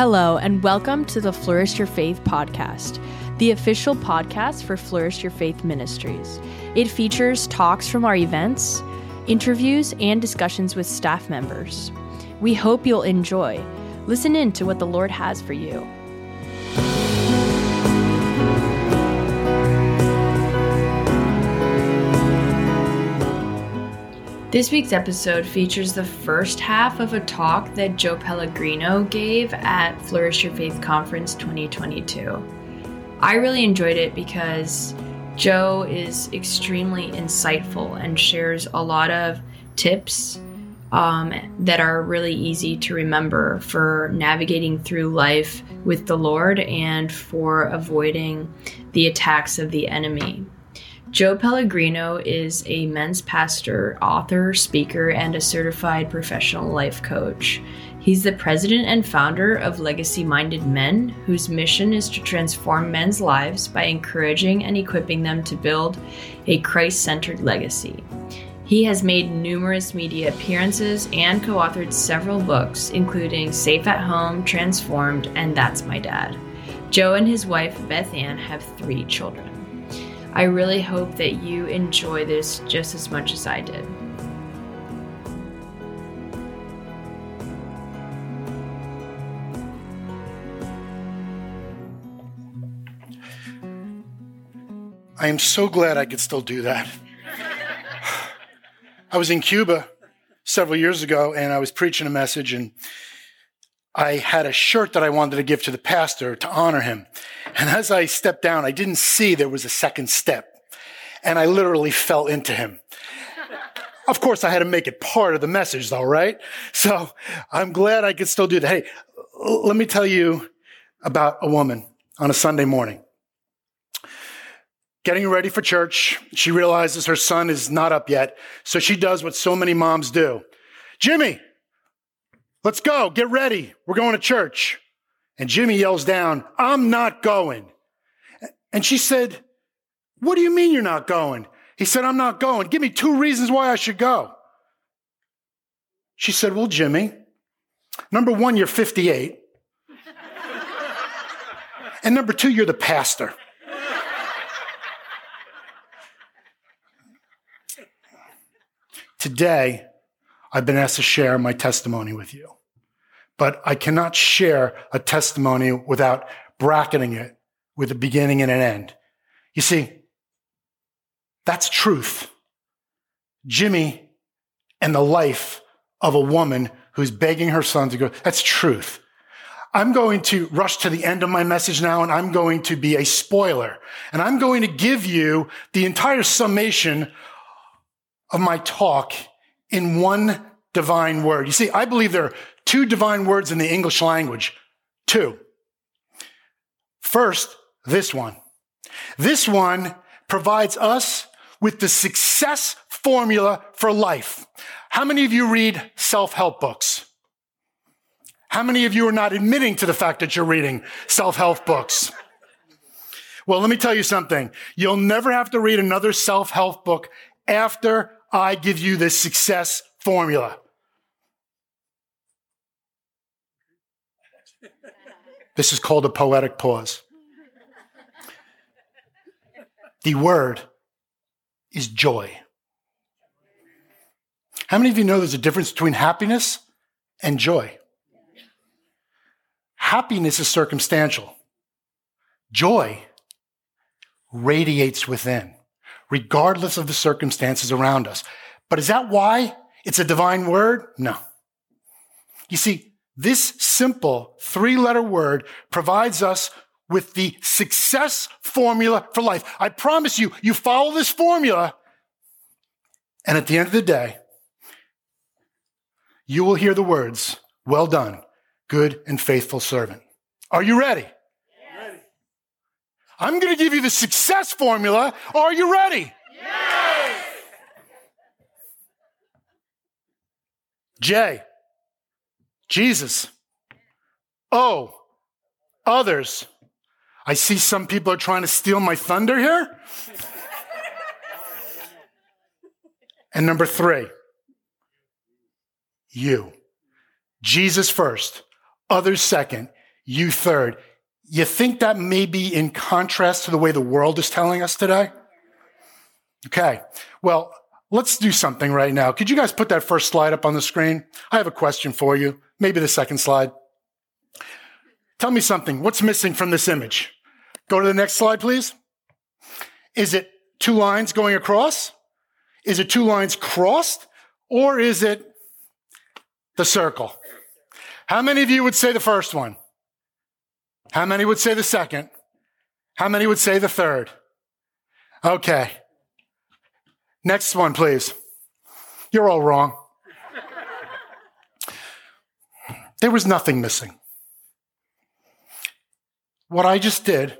Hello, and welcome to the Flourish Your Faith podcast, the official podcast for Flourish Your Faith Ministries. It features talks from our events, interviews, and discussions with staff members. We hope you'll enjoy. Listen in to what the Lord has for you. This week's episode features the first half of a talk that Joe Pellegrino gave at Flourish Your Faith Conference 2022. I really enjoyed it because Joe is extremely insightful and shares a lot of tips um, that are really easy to remember for navigating through life with the Lord and for avoiding the attacks of the enemy. Joe Pellegrino is a men's pastor, author, speaker, and a certified professional life coach. He's the president and founder of Legacy Minded Men, whose mission is to transform men's lives by encouraging and equipping them to build a Christ centered legacy. He has made numerous media appearances and co authored several books, including Safe at Home, Transformed, and That's My Dad. Joe and his wife, Bethanne, have three children. I really hope that you enjoy this just as much as I did. I am so glad I could still do that. I was in Cuba several years ago and I was preaching a message and I had a shirt that I wanted to give to the pastor to honor him. And as I stepped down, I didn't see there was a second step. And I literally fell into him. Of course, I had to make it part of the message though, right? So I'm glad I could still do that. Hey, let me tell you about a woman on a Sunday morning. Getting ready for church, she realizes her son is not up yet. So she does what so many moms do. Jimmy, let's go. Get ready. We're going to church. And Jimmy yells down, I'm not going. And she said, What do you mean you're not going? He said, I'm not going. Give me two reasons why I should go. She said, Well, Jimmy, number one, you're 58. and number two, you're the pastor. Today, I've been asked to share my testimony with you but I cannot share a testimony without bracketing it with a beginning and an end. You see, that's truth. Jimmy and the life of a woman who's begging her son to go, that's truth. I'm going to rush to the end of my message now and I'm going to be a spoiler and I'm going to give you the entire summation of my talk in one divine word. You see, I believe there are two divine words in the English language. Two. First, this one. This one provides us with the success formula for life. How many of you read self-help books? How many of you are not admitting to the fact that you're reading self-help books? Well, let me tell you something. You'll never have to read another self-help book after I give you this success formula. This is called a poetic pause. The word is joy. How many of you know there's a difference between happiness and joy? Happiness is circumstantial. Joy radiates within, regardless of the circumstances around us. But is that why it's a divine word? No. You see, this simple three letter word provides us with the success formula for life. I promise you, you follow this formula, and at the end of the day, you will hear the words, Well done, good and faithful servant. Are you ready? I'm going to give you the success formula. Are you ready? Yes. Jay. Jesus. Oh, others. I see some people are trying to steal my thunder here. and number three, you. Jesus first, others second, you third. You think that may be in contrast to the way the world is telling us today? Okay. Well, let's do something right now. Could you guys put that first slide up on the screen? I have a question for you. Maybe the second slide. Tell me something. What's missing from this image? Go to the next slide, please. Is it two lines going across? Is it two lines crossed? Or is it the circle? How many of you would say the first one? How many would say the second? How many would say the third? Okay. Next one, please. You're all wrong. There was nothing missing. What I just did,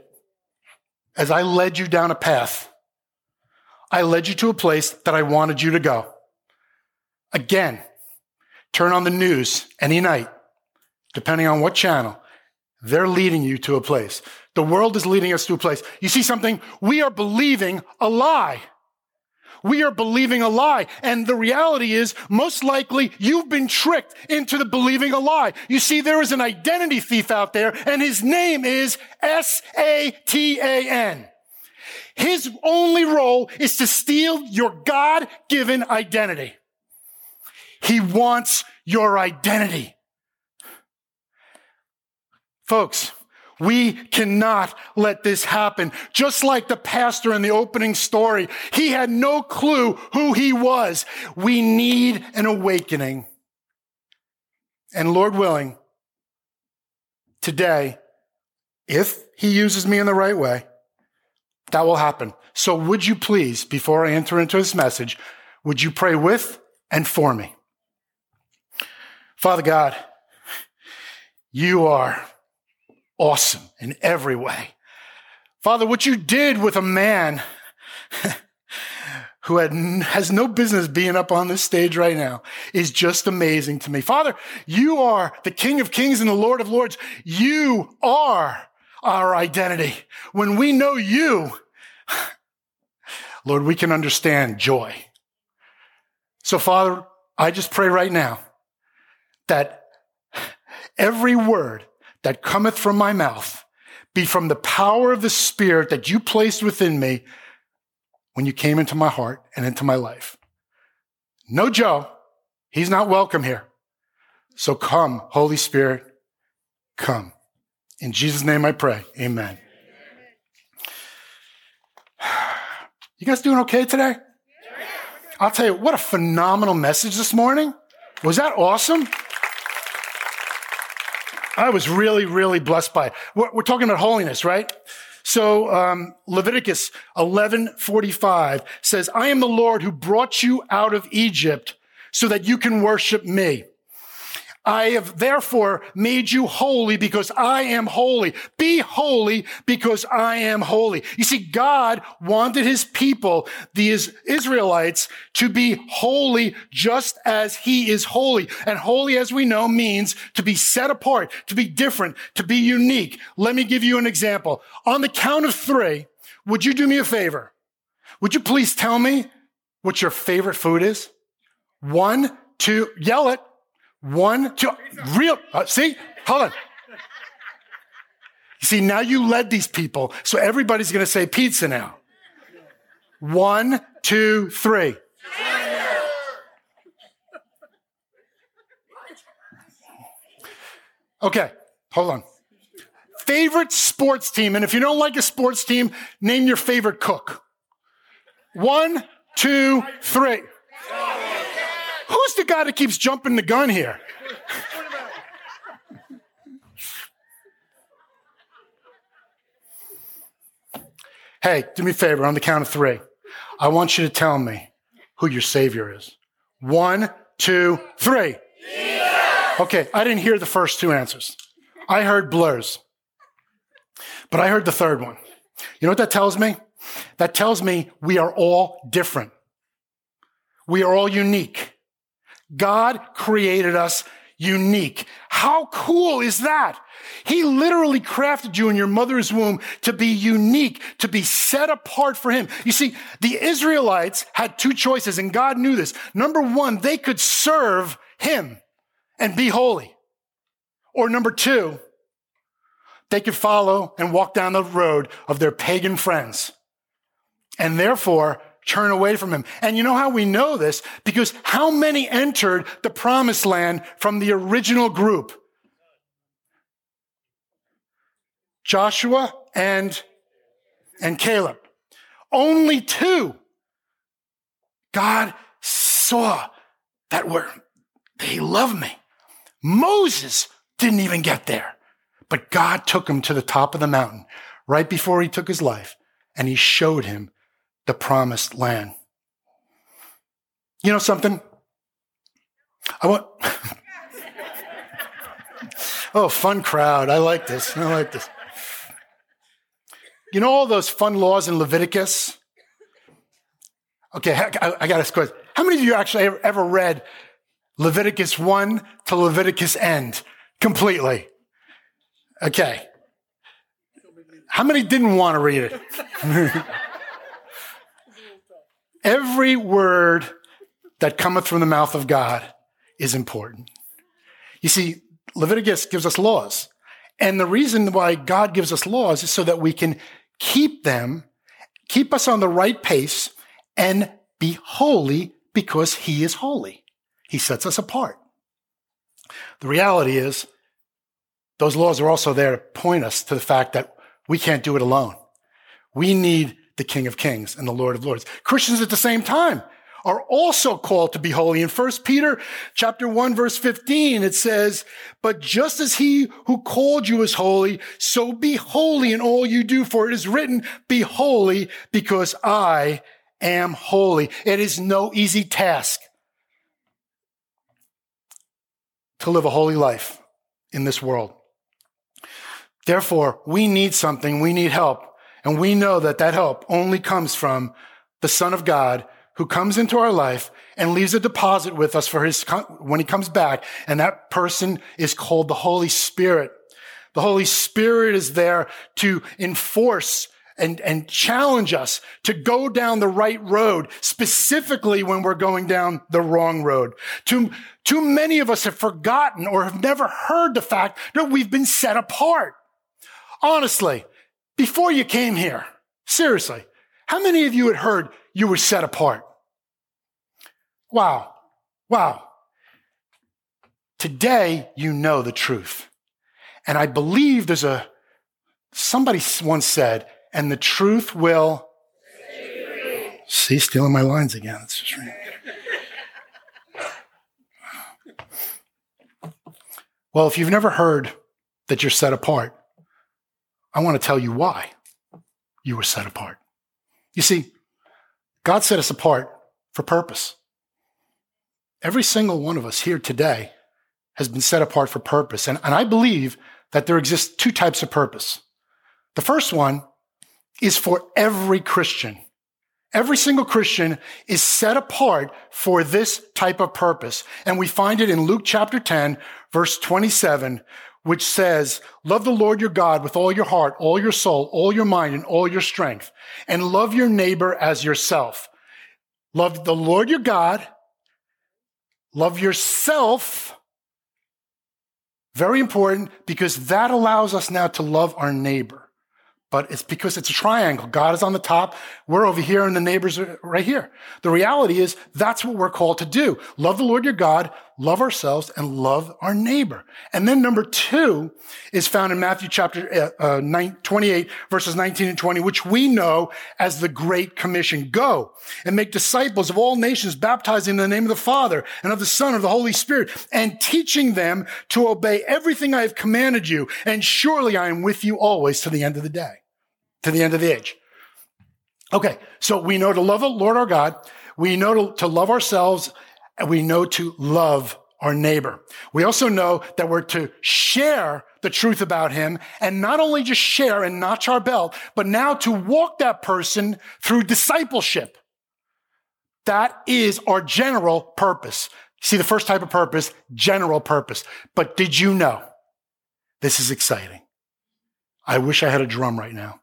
as I led you down a path, I led you to a place that I wanted you to go. Again, turn on the news any night, depending on what channel. They're leading you to a place. The world is leading us to a place. You see something? We are believing a lie. We are believing a lie. And the reality is, most likely, you've been tricked into the believing a lie. You see, there is an identity thief out there, and his name is S-A-T-A-N. His only role is to steal your God given identity. He wants your identity. Folks, we cannot let this happen. Just like the pastor in the opening story, he had no clue who he was. We need an awakening. And Lord willing, today, if he uses me in the right way, that will happen. So would you please, before I enter into this message, would you pray with and for me? Father God, you are awesome in every way. Father, what you did with a man who had, has no business being up on this stage right now is just amazing to me. Father, you are the King of Kings and the Lord of Lords. You are our identity. When we know you, Lord, we can understand joy. So, Father, I just pray right now that every word that cometh from my mouth be from the power of the Spirit that you placed within me when you came into my heart and into my life. No Joe, he's not welcome here. So come, Holy Spirit, come. In Jesus' name I pray. Amen. You guys doing okay today? I'll tell you, what a phenomenal message this morning. Was that awesome? I was really, really blessed by. We're, we're talking about holiness, right? So um, Leviticus 11:45 says, "I am the Lord who brought you out of Egypt so that you can worship me." I have therefore made you holy because I am holy. Be holy because I am holy. You see, God wanted his people, the Israelites, to be holy just as he is holy. And holy, as we know, means to be set apart, to be different, to be unique. Let me give you an example. On the count of three, would you do me a favor? Would you please tell me what your favorite food is? One, two, yell it. One, two, real, uh, see, hold on. You see, now you led these people, so everybody's going to say pizza now. One, two, three. Okay, hold on. Favorite sports team, and if you don't like a sports team, name your favorite cook. One, two, three. Guy that keeps jumping the gun here? hey, do me a favor on the count of three. I want you to tell me who your Savior is. One, two, three. Okay, I didn't hear the first two answers. I heard blurs, but I heard the third one. You know what that tells me? That tells me we are all different. We are all unique. God created us unique. How cool is that? He literally crafted you in your mother's womb to be unique, to be set apart for Him. You see, the Israelites had two choices and God knew this. Number one, they could serve Him and be holy. Or number two, they could follow and walk down the road of their pagan friends and therefore turn away from him. And you know how we know this? Because how many entered the promised land from the original group? Joshua and, and Caleb. Only two. God saw that were, they love me. Moses didn't even get there. But God took him to the top of the mountain right before he took his life and he showed him the promised land. You know something? I want. oh, fun crowd. I like this. I like this. You know all those fun laws in Leviticus? Okay, I, got to question. How many of you actually ever read Leviticus 1 to Leviticus end completely? Okay. How many didn't want to read it? Every word that cometh from the mouth of God is important. You see, Leviticus gives us laws. And the reason why God gives us laws is so that we can keep them, keep us on the right pace, and be holy because He is holy. He sets us apart. The reality is, those laws are also there to point us to the fact that we can't do it alone. We need the King of Kings and the Lord of Lords. Christians at the same time are also called to be holy. In 1 Peter chapter 1 verse 15, it says, But just as he who called you is holy, so be holy in all you do, for it is written, Be holy because I am holy. It is no easy task to live a holy life in this world. Therefore, we need something. We need help. And we know that that help only comes from the Son of God who comes into our life and leaves a deposit with us for his, when he comes back. And that person is called the Holy Spirit. The Holy Spirit is there to enforce and, and challenge us to go down the right road, specifically when we're going down the wrong road. Too, too many of us have forgotten or have never heard the fact that we've been set apart. Honestly, before you came here, seriously, how many of you had heard you were set apart? Wow. Wow. Today, you know the truth. And I believe there's a, somebody once said, and the truth will. See, stealing my lines again. That's just right. Well, if you've never heard that you're set apart, I want to tell you why you were set apart. You see, God set us apart for purpose. Every single one of us here today has been set apart for purpose. And, and I believe that there exists two types of purpose. The first one is for every Christian. Every single Christian is set apart for this type of purpose. And we find it in Luke chapter 10, verse 27, which says, love the Lord your God with all your heart, all your soul, all your mind, and all your strength, and love your neighbor as yourself. Love the Lord your God. Love yourself. Very important because that allows us now to love our neighbor but it's because it's a triangle. God is on the top. We're over here and the neighbors are right here. The reality is that's what we're called to do. Love the Lord your God, love ourselves and love our neighbor. And then number two is found in Matthew chapter uh, uh 28 verses 19 and 20, which we know as the Great Commission. Go and make disciples of all nations, baptizing in the name of the Father and of the Son of the Holy Spirit and teaching them to obey everything I have commanded you. And surely I am with you always to the end of the day to the end of the age. Okay, so we know to love the Lord our God, we know to, to love ourselves, and we know to love our neighbor. We also know that we're to share the truth about him and not only just share and notch our belt, but now to walk that person through discipleship. That is our general purpose. See, the first type of purpose, general purpose. But did you know? This is exciting. I wish I had a drum right now.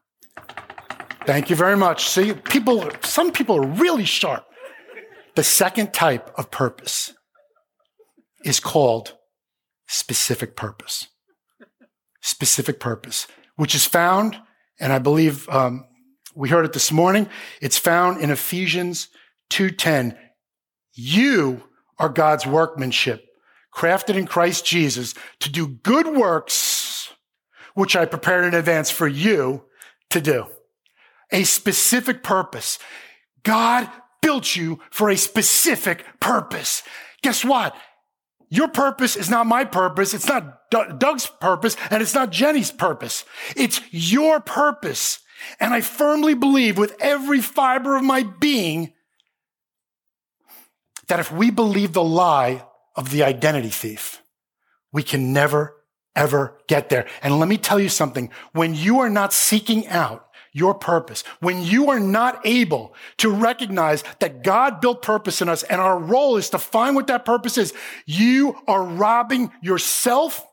Thank you very much. See, people, some people are really sharp. The second type of purpose is called specific purpose. Specific purpose. which is found, and I believe um, we heard it this morning. It's found in Ephesians 2:10. You are God's workmanship, crafted in Christ Jesus to do good works, which I prepared in advance for you to do. A specific purpose. God built you for a specific purpose. Guess what? Your purpose is not my purpose. It's not Doug's purpose and it's not Jenny's purpose. It's your purpose. And I firmly believe with every fiber of my being that if we believe the lie of the identity thief, we can never, ever get there. And let me tell you something. When you are not seeking out your purpose, when you are not able to recognize that God built purpose in us and our role is to find what that purpose is, you are robbing yourself.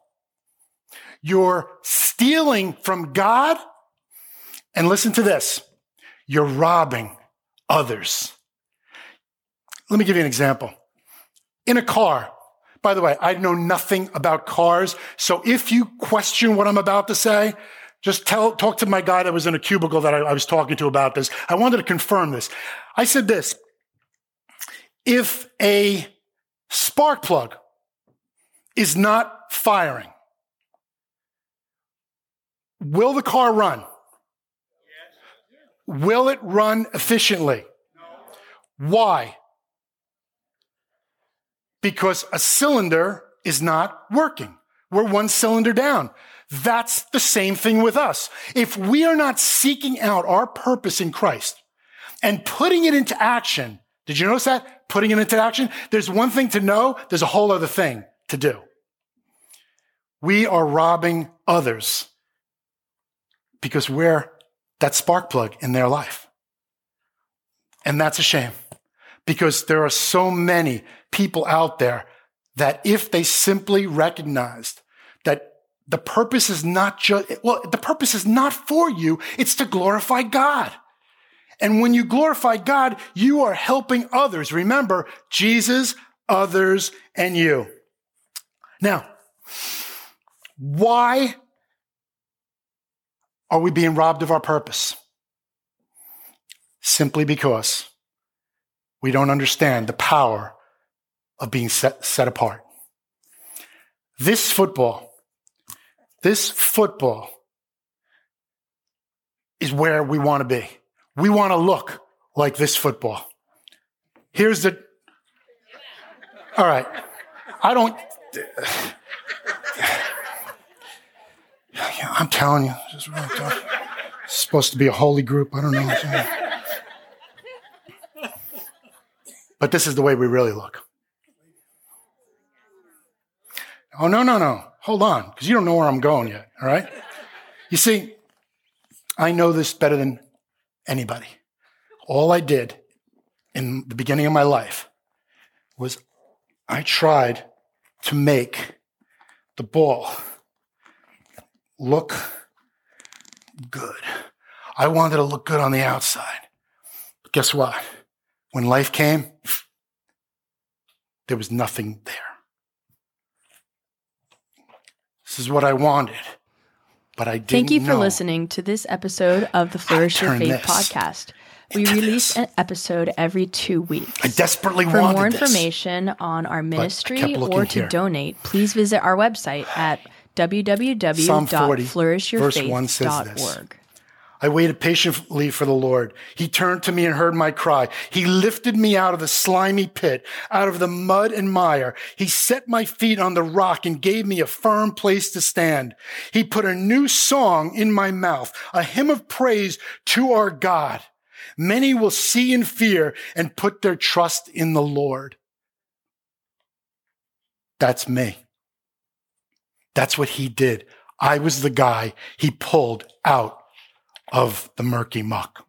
You're stealing from God. And listen to this. You're robbing others. Let me give you an example. In a car, by the way, I know nothing about cars. So if you question what I'm about to say, just tell, talk to my guy that was in a cubicle that I, I was talking to about this. I wanted to confirm this. I said this. If a spark plug is not firing, will the car run? Will it run efficiently? Why? Because a cylinder is not working. We're one cylinder down. That's the same thing with us. If we are not seeking out our purpose in Christ and putting it into action, did you notice that? Putting it into action? There's one thing to know, there's a whole other thing to do. We are robbing others because we're that spark plug in their life. And that's a shame because there are so many people out there that if they simply recognized the purpose is not just, well, the purpose is not for you. It's to glorify God. And when you glorify God, you are helping others. Remember, Jesus, others, and you. Now, why are we being robbed of our purpose? Simply because we don't understand the power of being set, set apart. This football this football is where we want to be. We want to look like this football. Here's the. All right. I don't. I'm telling you, this is really tough. It's supposed to be a holy group. I don't know. But this is the way we really look. Oh, no, no, no hold on, because you don't know where I'm going yet, all right? You see, I know this better than anybody. All I did in the beginning of my life was I tried to make the ball look good. I wanted to look good on the outside. But guess what? When life came, there was nothing there. This is what I wanted. But I didn't Thank you for know. listening to this episode of the Flourish Your Faith this podcast. We release this. an episode every two weeks. I desperately For more this. information on our ministry or to here. donate, please visit our website at Psalm 40, verse 1 says this. www.flourishyourfaith.org. I waited patiently for the Lord. He turned to me and heard my cry. He lifted me out of the slimy pit, out of the mud and mire. He set my feet on the rock and gave me a firm place to stand. He put a new song in my mouth, a hymn of praise to our God. Many will see and fear and put their trust in the Lord. That's me. That's what he did. I was the guy he pulled out of the murky muck.